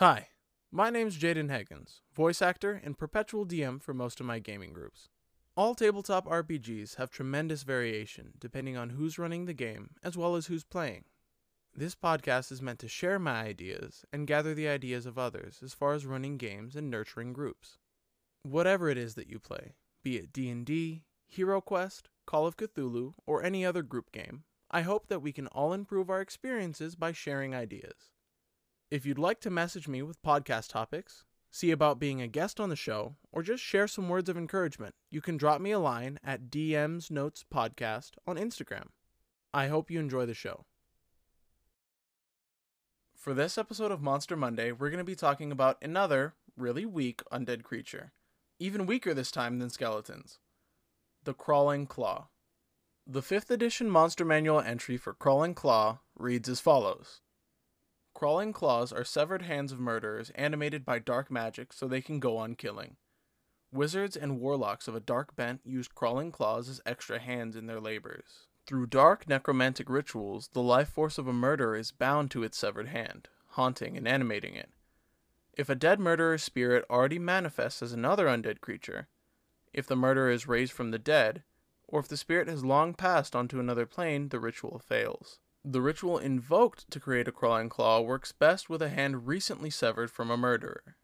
Hi, my name's Jaiden Heggins, voice actor and perpetual DM for most of my gaming groups. All tabletop RPGs have tremendous variation depending on who's running the game as well as who's playing. This podcast is meant to share my ideas and gather the ideas of others as far as running games and nurturing groups. Whatever it is that you play, be it D&D, HeroQuest, Call of Cthulhu, or any other group game, I hope that we can all improve our experiences by sharing ideas. If you'd like to message me with podcast topics, see about being a guest on the show, or just share some words of encouragement, you can drop me a line at DM's Notes Podcast on Instagram. I hope you enjoy the show. For this episode of Monster Monday, we're going to be talking about another really weak undead creature. Even weaker this time than skeletons. The Crawling Claw. The 5th edition Monster Manual entry for Crawling Claw reads as follows Crawling Claws are severed hands of murderers animated by dark magic so they can go on killing. Wizards and warlocks of a dark bent use crawling claws as extra hands in their labors. Through dark necromantic rituals, the life force of a murderer is bound to its severed hand, haunting and animating it. If a dead murderer's spirit already manifests as another undead creature, if the murderer is raised from the dead, or if the spirit has long passed onto another plane, the ritual fails. The ritual invoked to create a crawling claw works best with a hand recently severed from a murderer.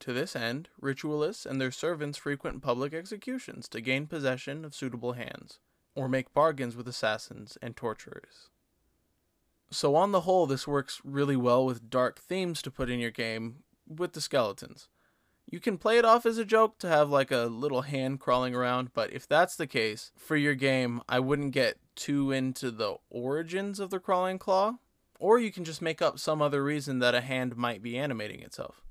To this end, ritualists and their servants frequent public executions to gain possession of suitable hands, or make bargains with assassins and torturers. So, on the whole, this works really well with dark themes to put in your game with the skeletons. You can play it off as a joke to have like a little hand crawling around, but if that's the case, for your game, I wouldn't get too into the origins of the crawling claw, or you can just make up some other reason that a hand might be animating itself.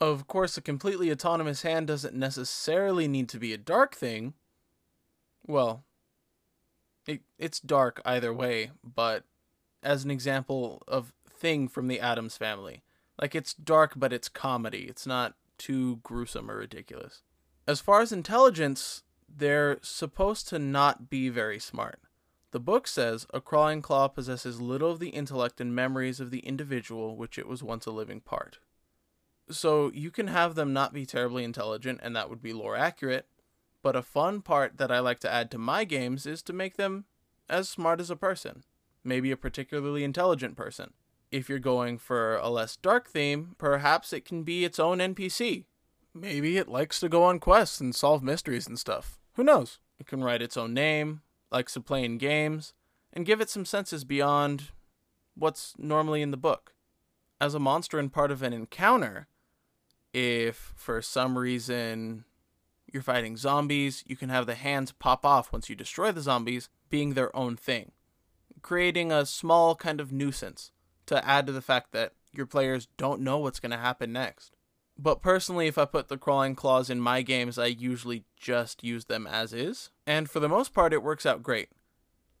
Of course, a completely autonomous hand doesn't necessarily need to be a dark thing. Well, it, it's dark either way, but as an example of thing from the Addams family. Like it's dark, but it's comedy. It's not too gruesome or ridiculous. As far as intelligence, they're supposed to not be very smart. The book says a crawling claw possesses little of the intellect and memories of the individual which it was once a living part. So you can have them not be terribly intelligent, and that would be lore accurate, but a fun part that I like to add to my games is to make them as smart as a person, maybe a particularly intelligent person. If you're going for a less dark theme, perhaps it can be its own NPC. Maybe it likes to go on quests and solve mysteries and stuff. Who knows? It can write its own name, likes to play in games, and give it some senses beyond what's normally in the book. As a monster and part of an encounter, if for some reason you're fighting zombies, you can have the hands pop off once you destroy the zombies, being their own thing, creating a small kind of nuisance to add to the fact that your players don't know what's going to happen next. But personally, if I put the crawling claws in my games, I usually just use them as is, and for the most part, it works out great.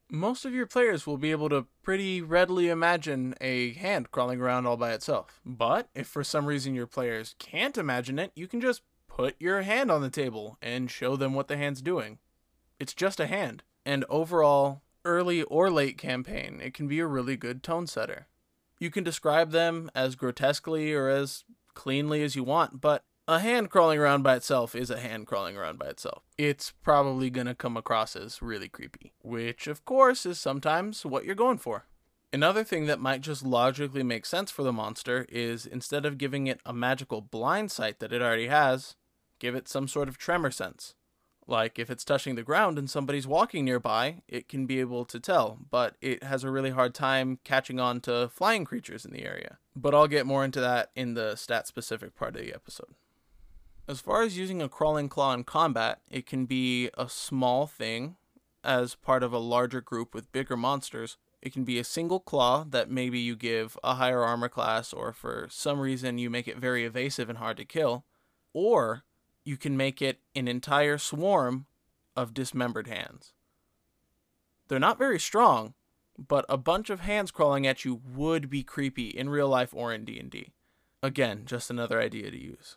Most of your players will be able to pretty readily imagine a hand crawling around all by itself. But if for some reason your players can't imagine it, you can just put your hand on the table and show them what the hand's doing. It's just a hand. And overall, early or late campaign, it can be a really good tone setter. You can describe them as grotesquely or as cleanly as you want, but a hand crawling around by itself is a hand crawling around by itself. It's probably going to come across as really creepy, which, of course, is sometimes what you're going for. Another thing that might just logically make sense for the monster is instead of giving it a magical blind sight that it already has, give it some sort of tremor sense. Like if it's touching the ground and somebody's walking nearby, it can be able to tell, but it has a really hard time catching on to flying creatures in the area. But I'll get more into that in the stat specific part of the episode. As far as using a crawling claw in combat, it can be a small thing as part of a larger group with bigger monsters. It can be a single claw that maybe you give a higher armor class, or for some reason you make it very evasive and hard to kill. Or you can make it an entire swarm of dismembered hands. They're not very strong, but a bunch of hands crawling at you would be creepy in real life or in D&D. Again, just another idea to use.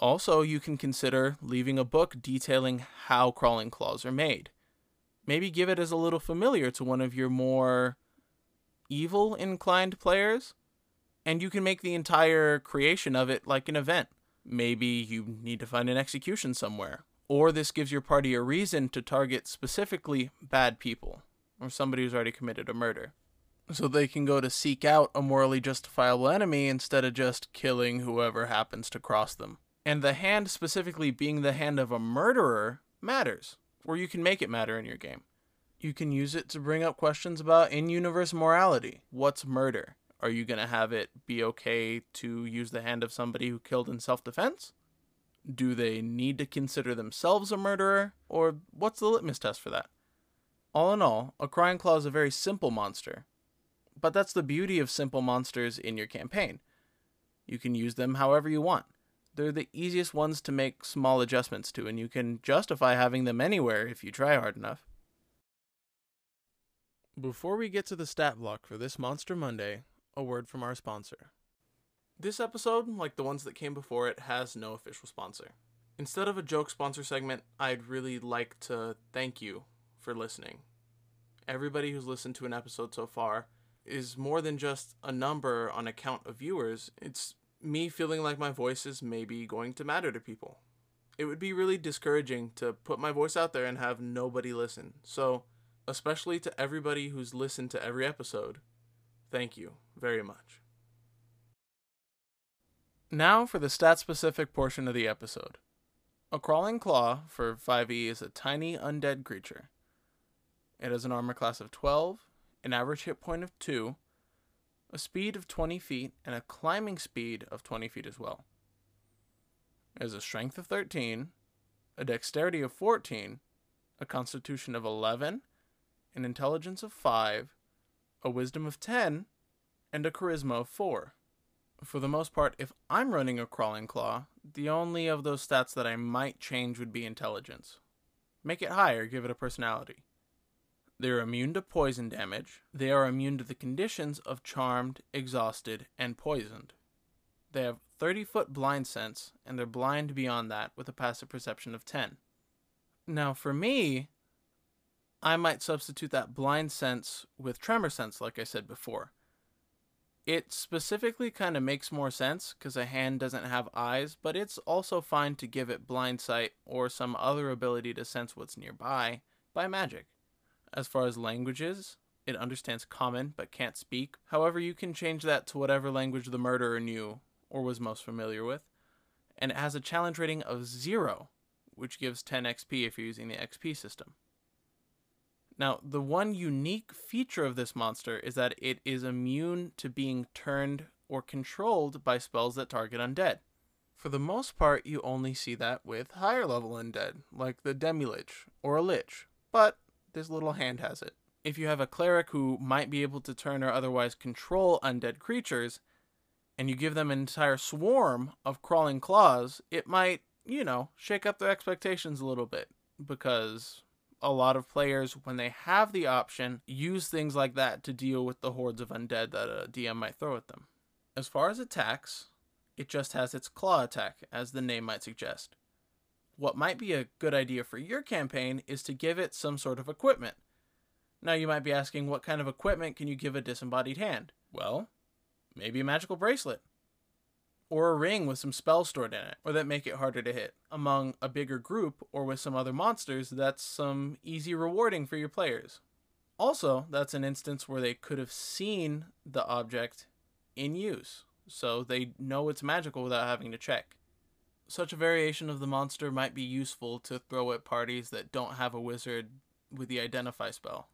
Also, you can consider leaving a book detailing how crawling claws are made. Maybe give it as a little familiar to one of your more evil inclined players And you can make the entire creation of it like an event. Maybe you need to find an execution somewhere, or this gives your party a reason to target specifically bad people, or somebody who's already committed a murder. So they can go to seek out a morally justifiable enemy instead of just killing whoever happens to cross them. And the hand specifically being the hand of a murderer matters, or you can make it matter in your game. You can use it to bring up questions about in universe morality. What's murder? Are you going to have it be okay to use the hand of somebody who killed in self defense? Do they need to consider themselves a murderer? Or what's the litmus test for that? All in all, a Crawling Claw is a very simple monster. But that's the beauty of simple monsters in your campaign. You can use them however you want. They're the easiest ones to make small adjustments to, and you can justify having them anywhere if you try hard enough. Before we get to the stat block for this Monster Monday, a word from our sponsor. This episode, like the ones that came before it, has no official sponsor. Instead of a joke sponsor segment, I'd really like to thank you for listening. Everybody who's listened to an episode so far is more than just a number on account of viewers. It's me feeling like my voice is maybe going to matter to people. It would be really discouraging to put my voice out there and have nobody listen. So, especially to everybody who's listened to every episode, thank you very much. Now for the stat specific portion of the episode. A crawling claw for 5e is a tiny undead creature. It has an armor class of 12, an average hit point of 2, a speed of 20 feet, and a climbing speed of 20 feet as well. It has a strength of 13, a dexterity of 14, a constitution of 11, an intelligence of 5, a wisdom of 10, and a charisma of 4. For the most part, if I'm running a crawling claw, the only of those stats that I might change would be intelligence. Make it higher, give it a personality. They're immune to poison damage. They are immune to the conditions of charmed, exhausted, and poisoned. They have 30 foot blind sense, and they're blind beyond that with a passive perception of 10. Now, for me, I might substitute that blind sense with tremor sense, like I said before. It specifically kind of makes more sense because a hand doesn't have eyes, but it's also fine to give it blind sight or some other ability to sense what's nearby by magic. As far as languages, it understands common but can't speak. However, you can change that to whatever language the murderer knew or was most familiar with. And it has a challenge rating of 0, which gives 10 XP if you're using the XP system. Now, the one unique feature of this monster is that it is immune to being turned or controlled by spells that target undead. For the most part, you only see that with higher level undead, like the Demi-Lich or a Lich, but this little hand has it. If you have a cleric who might be able to turn or otherwise control undead creatures, and you give them an entire swarm of crawling claws, it might, you know, shake up their expectations a little bit. Because a lot of players, when they have the option, use things like that to deal with the hordes of undead that a DM might throw at them. As far as attacks, it just has its claw attack, as the name might suggest what might be a good idea for your campaign is to give it some sort of equipment. Now, you might be asking, what kind of equipment can you give a disembodied hand? Well, maybe a magical bracelet. Or a ring with some spells stored in it, or that make it harder to hit. Among a bigger group or with some other monsters, that's some easy rewarding for your players. Also, that's an instance where they could have seen the object in use, so they know it's magical without having to check. Such a variation of the monster might be useful to throw at parties that don't have a wizard with the Identify spell.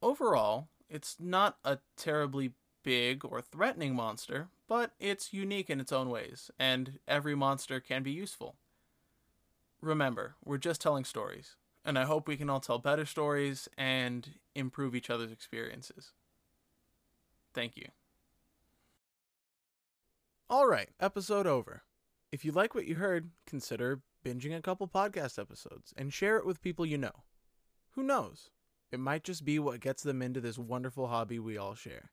Overall, it's not a terribly big or threatening monster, but it's unique in its own ways, and every monster can be useful. Remember, we're just telling stories, and I hope we can all tell better stories and improve each other's experiences. Thank you. All right, episode over. If you like what you heard, consider binging a couple podcast episodes and share it with people you know. Who knows? It might just be what gets them into this wonderful hobby we all share.